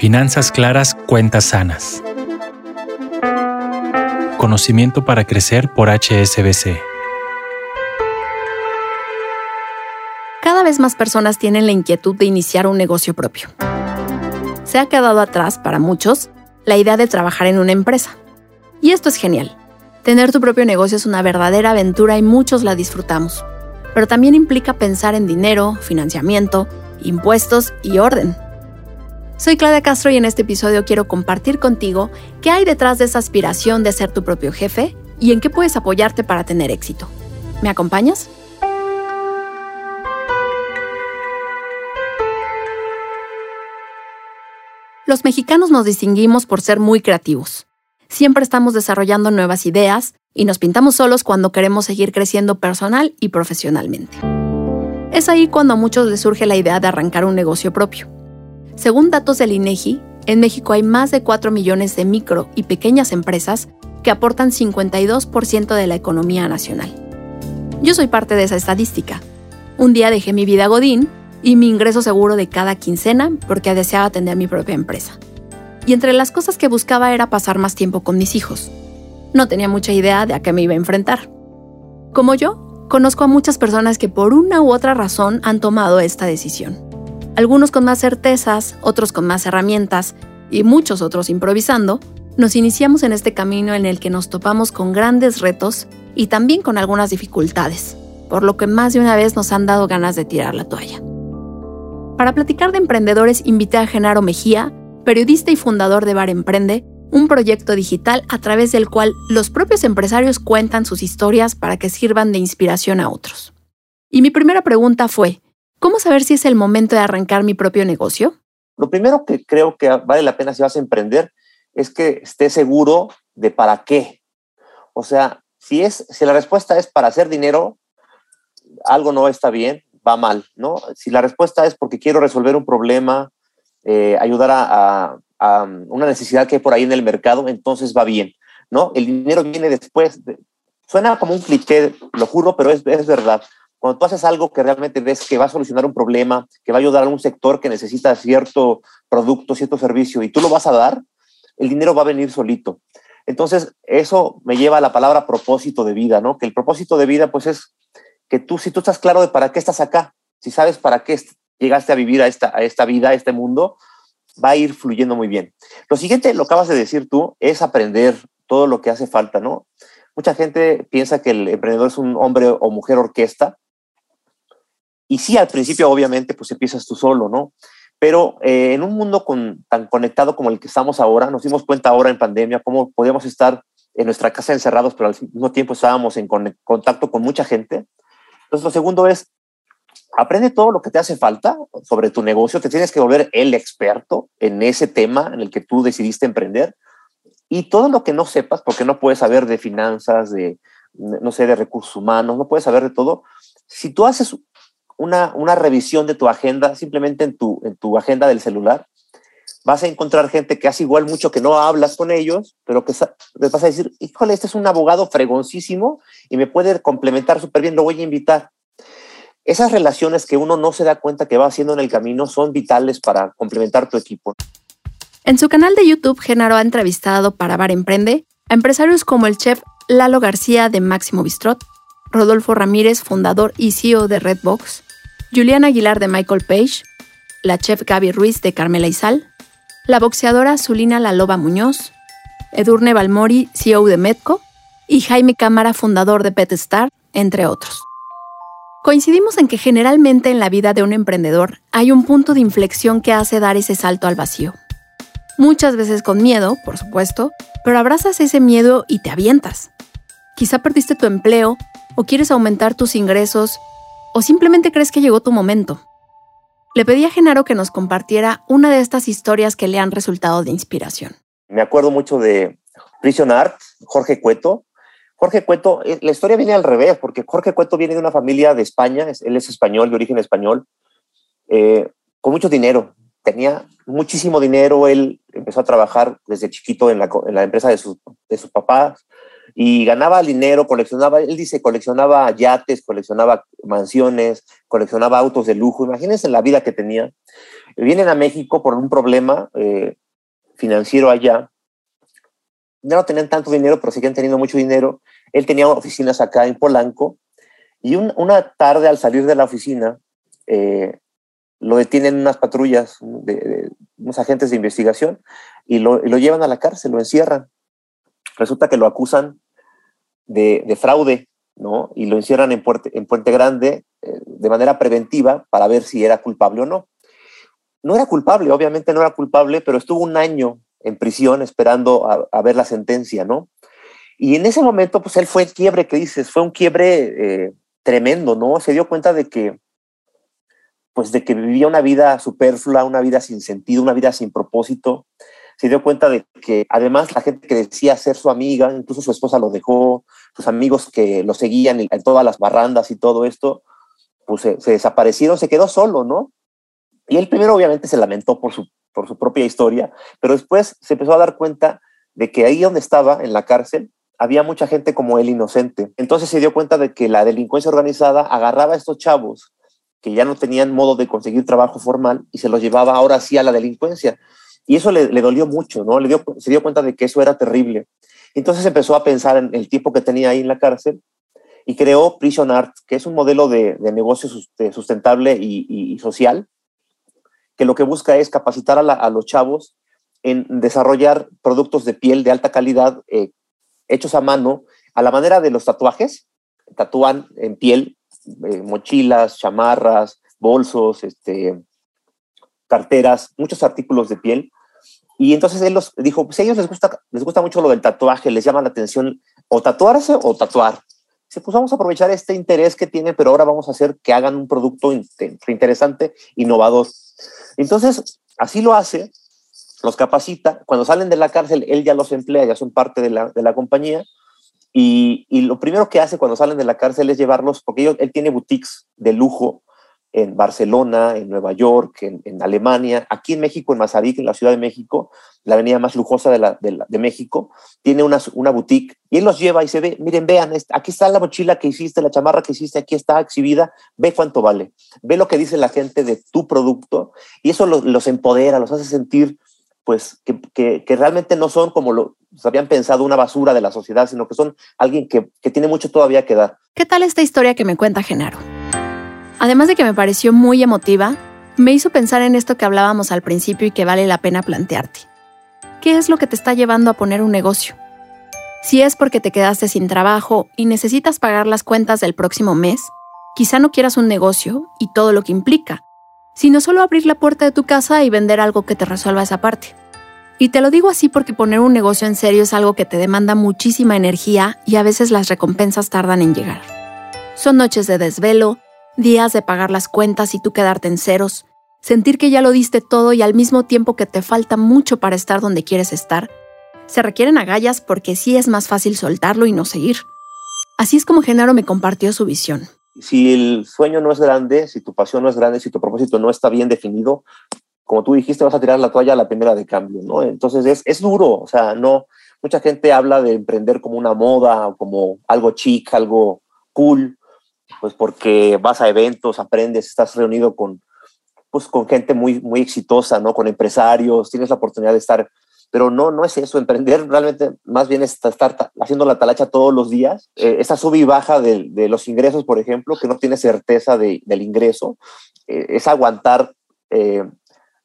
Finanzas claras, cuentas sanas. Conocimiento para crecer por HSBC. Cada vez más personas tienen la inquietud de iniciar un negocio propio. Se ha quedado atrás, para muchos, la idea de trabajar en una empresa. Y esto es genial. Tener tu propio negocio es una verdadera aventura y muchos la disfrutamos. Pero también implica pensar en dinero, financiamiento, impuestos y orden. Soy Claudia Castro y en este episodio quiero compartir contigo qué hay detrás de esa aspiración de ser tu propio jefe y en qué puedes apoyarte para tener éxito. ¿Me acompañas? Los mexicanos nos distinguimos por ser muy creativos. Siempre estamos desarrollando nuevas ideas y nos pintamos solos cuando queremos seguir creciendo personal y profesionalmente. Es ahí cuando a muchos les surge la idea de arrancar un negocio propio. Según datos del INEGI, en México hay más de 4 millones de micro y pequeñas empresas que aportan 52% de la economía nacional. Yo soy parte de esa estadística. Un día dejé mi vida Godín y mi ingreso seguro de cada quincena porque deseaba tener mi propia empresa y entre las cosas que buscaba era pasar más tiempo con mis hijos. No tenía mucha idea de a qué me iba a enfrentar. Como yo, conozco a muchas personas que por una u otra razón han tomado esta decisión. Algunos con más certezas, otros con más herramientas y muchos otros improvisando, nos iniciamos en este camino en el que nos topamos con grandes retos y también con algunas dificultades, por lo que más de una vez nos han dado ganas de tirar la toalla. Para platicar de emprendedores invité a Genaro Mejía, periodista y fundador de Bar Emprende, un proyecto digital a través del cual los propios empresarios cuentan sus historias para que sirvan de inspiración a otros. Y mi primera pregunta fue, ¿cómo saber si es el momento de arrancar mi propio negocio? Lo primero que creo que vale la pena si vas a emprender es que estés seguro de para qué. O sea, si, es, si la respuesta es para hacer dinero, algo no está bien, va mal, ¿no? Si la respuesta es porque quiero resolver un problema, eh, ayudar a, una necesidad que hay por ahí en el mercado, entonces va bien, ¿no? El dinero viene después. suena como un cliché, lo juro, pero es, es verdad. Cuando tú haces algo que realmente ves que va a solucionar un problema, que va a ayudar a un sector que necesita cierto producto, cierto servicio, y tú lo vas a dar, el dinero va a venir solito. Entonces, eso me lleva a la palabra propósito de vida, ¿no? Que el propósito de vida, pues es que tú, si tú estás claro de para qué estás acá, si sabes para qué llegaste a vivir a esta, a esta vida, a este mundo, va a ir fluyendo muy bien. Lo siguiente, lo acabas de decir tú, es aprender todo lo que hace falta, ¿no? Mucha gente piensa que el emprendedor es un hombre o mujer orquesta. Y sí, al principio, obviamente, pues empiezas tú solo, ¿no? Pero eh, en un mundo tan conectado como el que estamos ahora, nos dimos cuenta ahora en pandemia cómo podíamos estar en nuestra casa encerrados, pero al mismo tiempo estábamos en contacto con mucha gente. Entonces, lo segundo es aprende todo lo que te hace falta sobre tu negocio, te tienes que volver el experto en ese tema en el que tú decidiste emprender. Y todo lo que no sepas, porque no puedes saber de finanzas, de, no sé, de recursos humanos, no puedes saber de todo. Si tú haces una, revisión de tu agenda, simplemente en tu, en tu agenda del celular, vas a encontrar gente que hace igual mucho que no hablas con ellos, pero que les vas a decir, híjole, este es un abogado fregoncísimo y me puede complementar súper bien, lo voy a invitar esas relaciones que uno no se da cuenta que va haciendo en el camino son vitales para complementar tu equipo. En su canal de YouTube, Genaro ha entrevistado para Bar Emprende a empresarios como el chef Lalo García de Máximo Bistrot, Rodolfo Ramírez, fundador y CEO de Redbox, Juliana Aguilar de Michael Page, la chef Gaby Ruiz de Carmela Izal, la boxeadora Zulina La Loba Muñoz, Edurne Balmori, CEO de Medco, y Jaime Cámara, fundador de PetStar, entre otros. Coincidimos en que generalmente en la vida de un emprendedor hay un punto de inflexión que hace dar ese salto al vacío. Muchas veces con miedo, por supuesto, pero abrazas ese miedo y te avientas. Quizá perdiste tu empleo, o quieres aumentar tus ingresos, o simplemente crees que llegó tu momento. Le pedí a Genaro que nos compartiera una de estas historias que le han resultado de inspiración. Me acuerdo mucho de Prison Art, Jorge Cueto, Jorge Cueto, eh, la historia viene al revés, porque Jorge Cueto viene de una familia de España, él es español, de origen español, eh, con mucho dinero. Tenía muchísimo dinero, él empezó a trabajar desde chiquito en la, empresa de, sus papás, y ganaba dinero, coleccionaba, él dice, coleccionaba yates, coleccionaba mansiones, coleccionaba autos de lujo, imagínense la vida que tenía. Vienen a México por un problema eh, financiero allá, ya no tenían tanto dinero, pero seguían teniendo mucho dinero. Él tenía oficinas acá en Polanco y una tarde al salir de la oficina, eh, lo detienen unas patrullas, de, unos agentes de investigación, y lo, llevan a la cárcel, lo encierran. Resulta que lo acusan de, fraude, ¿no? Y lo encierran en Puente, en Puente Grande eh, de manera preventiva para ver si era culpable o no. No era culpable, obviamente no era culpable, pero estuvo un año en prisión esperando a, ver la sentencia, ¿no? Y en ese momento, pues él fue el quiebre que dices, fue un quiebre eh, tremendo, ¿no? Se dio cuenta de que, pues de que vivía una vida superflua, una vida sin sentido, una vida sin propósito. Se dio cuenta de que además la gente que decía ser su amiga, incluso su esposa lo dejó, sus amigos que lo seguían en todas las barrandas y todo esto, pues se, se desaparecieron, se quedó solo, ¿no? Y él primero obviamente se lamentó por su, por su propia historia, pero después se empezó a dar cuenta de que ahí donde estaba, en la cárcel, había mucha gente como él inocente. Entonces se dio cuenta de que la delincuencia organizada agarraba a estos chavos que ya no tenían modo de conseguir trabajo formal y se los llevaba ahora sí a la delincuencia. Y eso le, dolió mucho, ¿no? Le dio, se dio cuenta de que eso era terrible. Entonces empezó a pensar en el tiempo que tenía ahí en la cárcel y creó Prison Art, que es un modelo de, negocio sustentable y social, que lo que busca es capacitar a, los chavos en desarrollar productos de piel de alta calidad eh, hechos a mano, a la manera de los tatuajes. Tatúan en piel eh, mochilas, chamarras, bolsos, este, carteras, muchos artículos de piel. Y entonces él los dijo, pues a ellos les gusta, les gusta mucho lo del tatuaje, les llama la atención o tatuarse o tatuar. Pues vamos a aprovechar este interés que tienen, pero ahora vamos a hacer que hagan un producto interesante, innovador. Entonces, así lo hace, los capacita. Cuando salen de la cárcel, él ya los emplea, ya son parte de la, de la compañía. Y, y, lo primero que hace cuando salen de la cárcel es llevarlos, porque él tiene boutiques de lujo en Barcelona, en Nueva York, en, Alemania, aquí en México, en Mazarik, en la Ciudad de México, la avenida más lujosa de, México, tiene una, una, boutique y él los lleva y se ve, miren, vean, aquí está la mochila que hiciste, la chamarra que hiciste, aquí está exhibida, ve cuánto vale, ve lo que dice la gente de tu producto y eso los, los empodera, los hace sentir pues que, que, que, realmente no son como lo habían pensado una basura de la sociedad, sino que son alguien que, que tiene mucho todavía que dar. ¿Qué tal esta historia que me cuenta Genaro? Además de que me pareció muy emotiva, me hizo pensar en esto que hablábamos al principio y que vale la pena plantearte. ¿Qué es lo que te está llevando a poner un negocio? Si es porque te quedaste sin trabajo y necesitas pagar las cuentas del próximo mes, quizá no quieras un negocio y todo lo que implica, sino solo abrir la puerta de tu casa y vender algo que te resuelva esa parte. Y te lo digo así porque poner un negocio en serio es algo que te demanda muchísima energía y a veces las recompensas tardan en llegar. Son noches de desvelo, días de pagar las cuentas y tú quedarte en ceros, sentir que ya lo diste todo y al mismo tiempo que te falta mucho para estar donde quieres estar, se requieren agallas porque sí es más fácil soltarlo y no seguir. Así es como Genaro me compartió su visión. Si el sueño no es grande, si tu pasión no es grande, si tu propósito no está bien definido, como tú dijiste, vas a tirar la toalla a la primera de cambio, ¿no? Entonces es, es duro, o sea, no, mucha gente habla de emprender como una moda o como algo chic, algo cool, pues porque vas a eventos, aprendes, estás reunido con, pues con gente muy, muy exitosa, ¿no? Con empresarios, tienes la oportunidad de estar, pero no, no es eso, emprender realmente más bien es estar haciendo la talacha todos los días, eh, esa sub y baja de, de, los ingresos, por ejemplo, que no tienes certeza de, del ingreso, eh, es aguantar eh,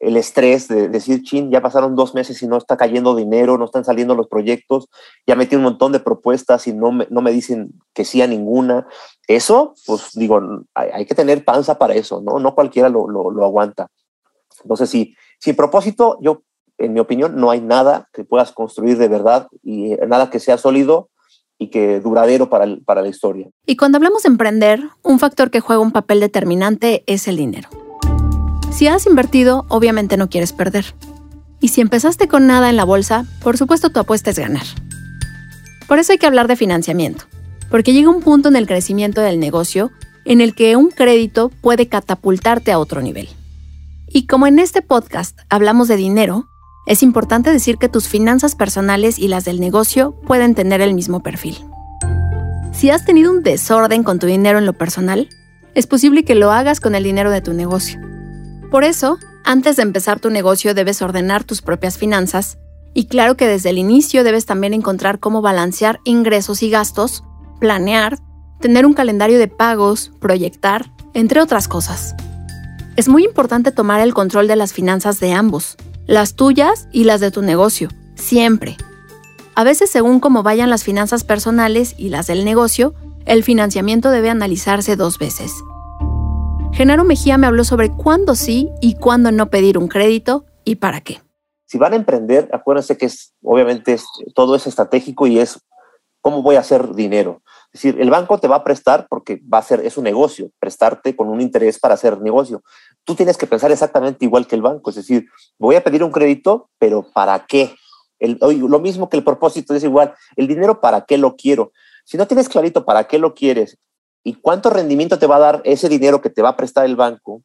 el estrés de decir, chin, ya pasaron dos meses y no está cayendo dinero, no están saliendo los proyectos, ya metí un montón de propuestas y no me, no me dicen que sí a ninguna. Eso, pues digo, hay, que tener panza para eso, ¿no? No cualquiera lo, lo, aguanta. Entonces, sí, sin propósito, yo, en mi opinión, no hay nada que puedas construir de verdad y nada que sea sólido y que duradero para, para la historia. Y cuando hablamos de emprender, un factor que juega un papel determinante es el dinero. Si has invertido, obviamente no quieres perder. Y si empezaste con nada en la bolsa, por supuesto tu apuesta es ganar. Por eso hay que hablar de financiamiento, porque llega un punto en el crecimiento del negocio en el que un crédito puede catapultarte a otro nivel. Y como en este podcast hablamos de dinero, es importante decir que tus finanzas personales y las del negocio pueden tener el mismo perfil. Si has tenido un desorden con tu dinero en lo personal, es posible que lo hagas con el dinero de tu negocio. Por eso, antes de empezar tu negocio debes ordenar tus propias finanzas y claro que desde el inicio debes también encontrar cómo balancear ingresos y gastos, planear, tener un calendario de pagos, proyectar, entre otras cosas. Es muy importante tomar el control de las finanzas de ambos, las tuyas y las de tu negocio, siempre. A veces según cómo vayan las finanzas personales y las del negocio, el financiamiento debe analizarse dos veces. Genaro Mejía me habló sobre cuándo sí y cuándo no pedir un crédito y para qué. Si van a emprender, acuérdense que obviamente todo es estratégico y es cómo voy a hacer dinero. Es decir, el banco te va a prestar porque va a ser, es un negocio, prestarte con un interés para hacer negocio. Tú tienes que pensar exactamente igual que el banco, es decir, voy a pedir un crédito, pero ¿para qué? El, lo mismo que el propósito es igual, el dinero para qué lo quiero. Si no tienes clarito para qué lo quieres y cuánto rendimiento te va a dar ese dinero que te va a prestar el banco,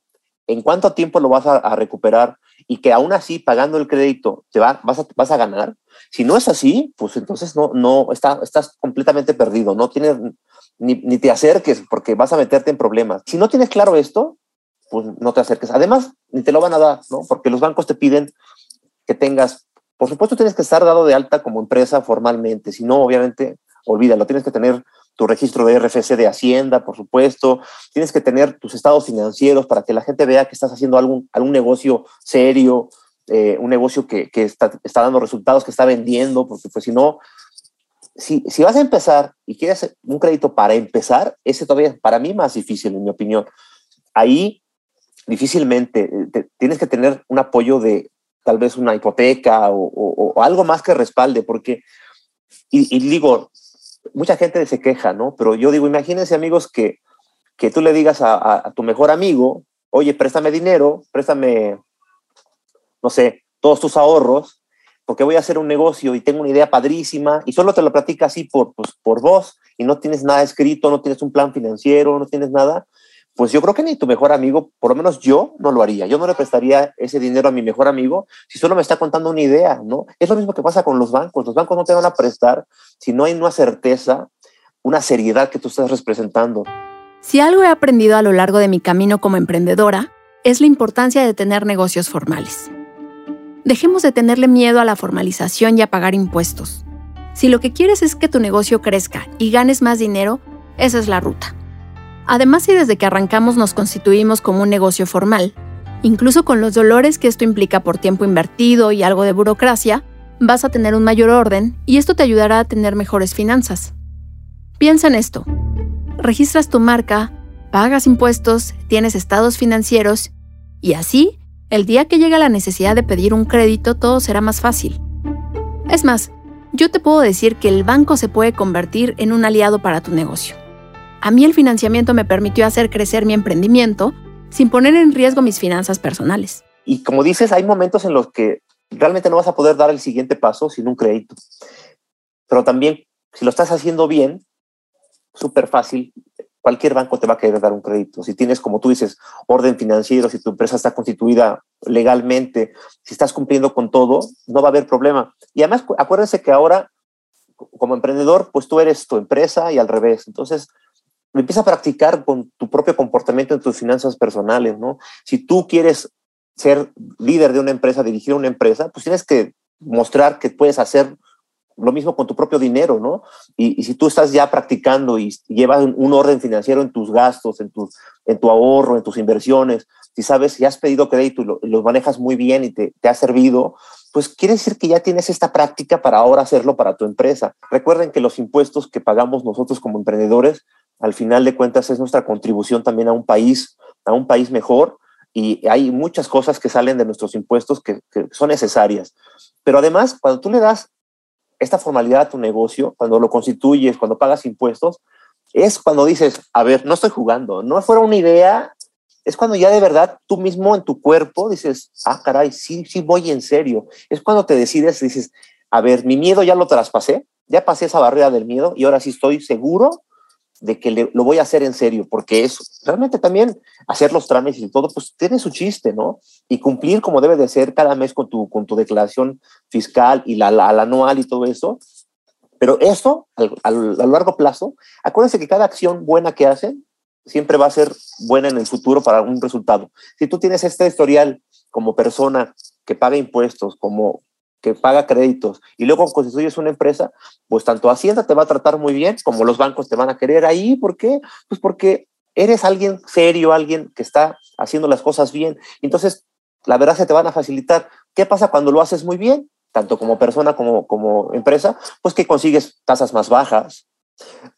en cuánto tiempo lo vas a, recuperar y que aún así pagando el crédito te va, vas, a, vas a ganar. Si no es así, pues entonces no, no está, estás completamente perdido, no tienes ni, ni, te acerques porque vas a meterte en problemas. Si no tienes claro esto, pues no te acerques. Además, ni te lo van a dar, ¿no? Porque los bancos te piden que tengas, por supuesto, tienes que estar dado de alta como empresa formalmente, si no, obviamente, olvídalo, tienes que tener tu registro de RFC de Hacienda, por supuesto. Tienes que tener tus estados financieros para que la gente vea que estás haciendo algún, algún negocio serio, eh, un negocio que, que está, está, dando resultados, que está vendiendo, porque pues si no, si, si, vas a empezar y quieres un crédito para empezar, ese todavía es para mí más difícil, en mi opinión. Ahí difícilmente eh, tienes que tener un apoyo de tal vez una hipoteca o, o, o algo más que respalde, porque, y, y digo, mucha gente se queja, ¿no? Pero yo digo, imagínense amigos que, que tú le digas a, a, tu mejor amigo, oye, préstame dinero, préstame, no sé, todos tus ahorros, porque voy a hacer un negocio y tengo una idea padrísima y solo te lo platica así por, pues, por voz y no tienes nada escrito, no tienes un plan financiero, no tienes nada, pues yo creo que ni tu mejor amigo, por lo menos yo no lo haría. Yo no le prestaría ese dinero a mi mejor amigo si solo me está contando una idea, ¿no? Es lo mismo que pasa con los bancos. Los bancos no te van a prestar si no hay una certeza, una seriedad que tú estás representando. Si algo he aprendido a lo largo de mi camino como emprendedora, es la importancia de tener negocios formales. Dejemos de tenerle miedo a la formalización y a pagar impuestos. Si lo que quieres es que tu negocio crezca y ganes más dinero, esa es la ruta. Además, si desde que arrancamos nos constituimos como un negocio formal, incluso con los dolores que esto implica por tiempo invertido y algo de burocracia, vas a tener un mayor orden y esto te ayudará a tener mejores finanzas. Piensa en esto. Registras tu marca, pagas impuestos, tienes estados financieros y así, el día que llega la necesidad de pedir un crédito, todo será más fácil. Es más, yo te puedo decir que el banco se puede convertir en un aliado para tu negocio. A mí el financiamiento me permitió hacer crecer mi emprendimiento sin poner en riesgo mis finanzas personales. Y como dices, hay momentos en los que realmente no vas a poder dar el siguiente paso sin un crédito. Pero también, si lo estás haciendo bien, súper fácil, cualquier banco te va a querer dar un crédito. Si tienes, como tú dices, orden financiero, si tu empresa está constituida legalmente, si estás cumpliendo con todo, no va a haber problema. Y además, acuérdense que ahora, como emprendedor, pues tú eres tu empresa y al revés. Entonces, empieza a practicar con tu propio comportamiento en tus finanzas personales, ¿no? Si tú quieres ser líder de una empresa, dirigir una empresa, pues tienes que mostrar que puedes hacer lo mismo con tu propio dinero, ¿no? Y, y si tú estás ya practicando y llevas un, orden financiero en tus gastos, en tu, en tu ahorro, en tus inversiones, si sabes, si has pedido crédito y lo, lo manejas muy bien y te, te ha servido, pues quiere decir que ya tienes esta práctica para ahora hacerlo para tu empresa. Recuerden que los impuestos que pagamos nosotros como emprendedores al final de cuentas es nuestra contribución también a un país, a un país mejor y hay muchas cosas que salen de nuestros impuestos que, son necesarias. Pero además, cuando tú le das esta formalidad a tu negocio, cuando lo constituyes, cuando pagas impuestos, es cuando dices, a ver, no estoy jugando, no fuera una idea, es cuando ya de verdad tú mismo en tu cuerpo dices, ah, caray, sí, sí voy en serio. Es cuando te decides, dices, a ver, mi miedo ya lo traspasé, ya pasé esa barrera del miedo y ahora sí estoy seguro de que lo voy a hacer en serio, porque es realmente también hacer los trámites y todo, pues tiene su chiste, ¿no? Y cumplir como debe de ser cada mes con tu, con tu declaración fiscal y la, la, anual y todo eso. Pero eso, a largo plazo, acuérdense que cada acción buena que hacen siempre va a ser buena en el futuro para un resultado. Si tú tienes este historial como persona que paga impuestos, como que paga créditos y luego constituyes una empresa, pues tanto Hacienda te va a tratar muy bien como los bancos te van a querer ahí. ¿Por qué? Pues porque eres alguien serio, alguien que está haciendo las cosas bien. Entonces, la verdad se te van a facilitar. ¿Qué pasa cuando lo haces muy bien? Tanto como persona como como empresa, pues que consigues tasas más bajas,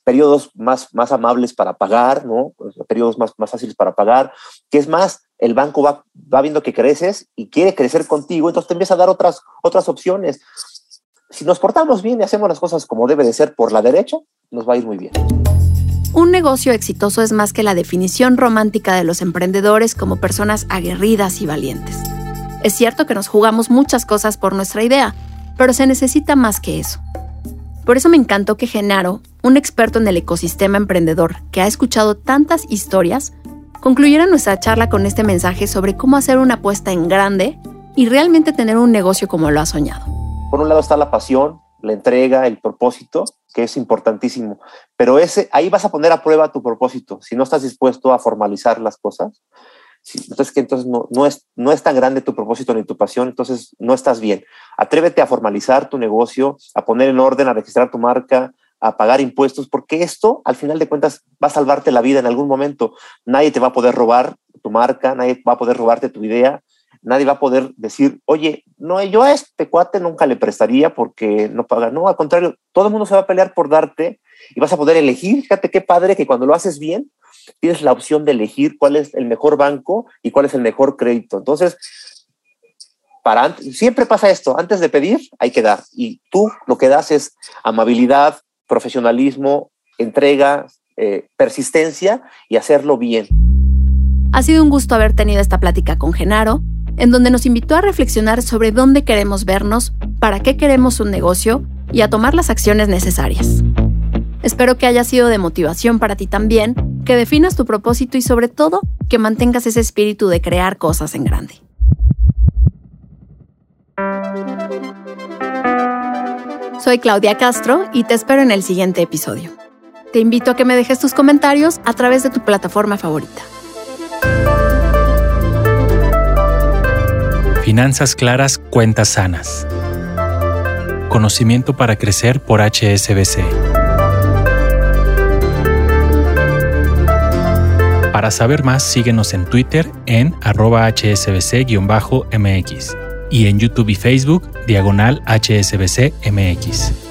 periodos más, más amables para pagar, ¿no? Periodos más, más fáciles para pagar, que es más, el banco va, va viendo que creces y quiere crecer contigo, entonces te empieza a dar otras, otras opciones. Si nos portamos bien y hacemos las cosas como debe de ser por la derecha, nos va a ir muy bien. Un negocio exitoso es más que la definición romántica de los emprendedores como personas aguerridas y valientes. Es cierto que nos jugamos muchas cosas por nuestra idea, pero se necesita más que eso. Por eso me encantó que Genaro, un experto en el ecosistema emprendedor que ha escuchado tantas historias, concluyera nuestra charla con este mensaje sobre cómo hacer una apuesta en grande y realmente tener un negocio como lo ha soñado. Por un lado está la pasión, la entrega, el propósito, que es importantísimo, pero ese ahí vas a poner a prueba tu propósito. Si no estás dispuesto a formalizar las cosas, entonces que entonces no, es, no es tan grande tu propósito ni tu pasión, entonces no estás bien. Atrévete a formalizar tu negocio, a poner en orden, a registrar tu marca, a pagar impuestos, porque esto, al final de cuentas, va a salvarte la vida en algún momento. Nadie te va a poder robar tu marca, nadie va a poder robarte tu idea, nadie va a poder decir, oye, no, yo a este cuate nunca le prestaría porque no paga. No, al contrario, todo el mundo se va a pelear por darte y vas a poder elegir. Fíjate qué padre que cuando lo haces bien, tienes la opción de elegir cuál es el mejor banco y cuál es el mejor crédito. Entonces, para, siempre pasa esto, antes de pedir hay que dar y tú lo que das es amabilidad, profesionalismo, entrega, eh, persistencia y hacerlo bien. Ha sido un gusto haber tenido esta plática con Genaro, en donde nos invitó a reflexionar sobre dónde queremos vernos, para qué queremos un negocio y a tomar las acciones necesarias. Espero que haya sido de motivación para ti también, que definas tu propósito y sobre todo que mantengas ese espíritu de crear cosas en grande. Soy Claudia Castro y te espero en el siguiente episodio. Te invito a que me dejes tus comentarios a través de tu plataforma favorita. Finanzas claras, cuentas sanas. Conocimiento para crecer por HSBC. Para saber más, síguenos en Twitter en arroba hsbc-mx y en YouTube y Facebook, diagonal HSBC MX.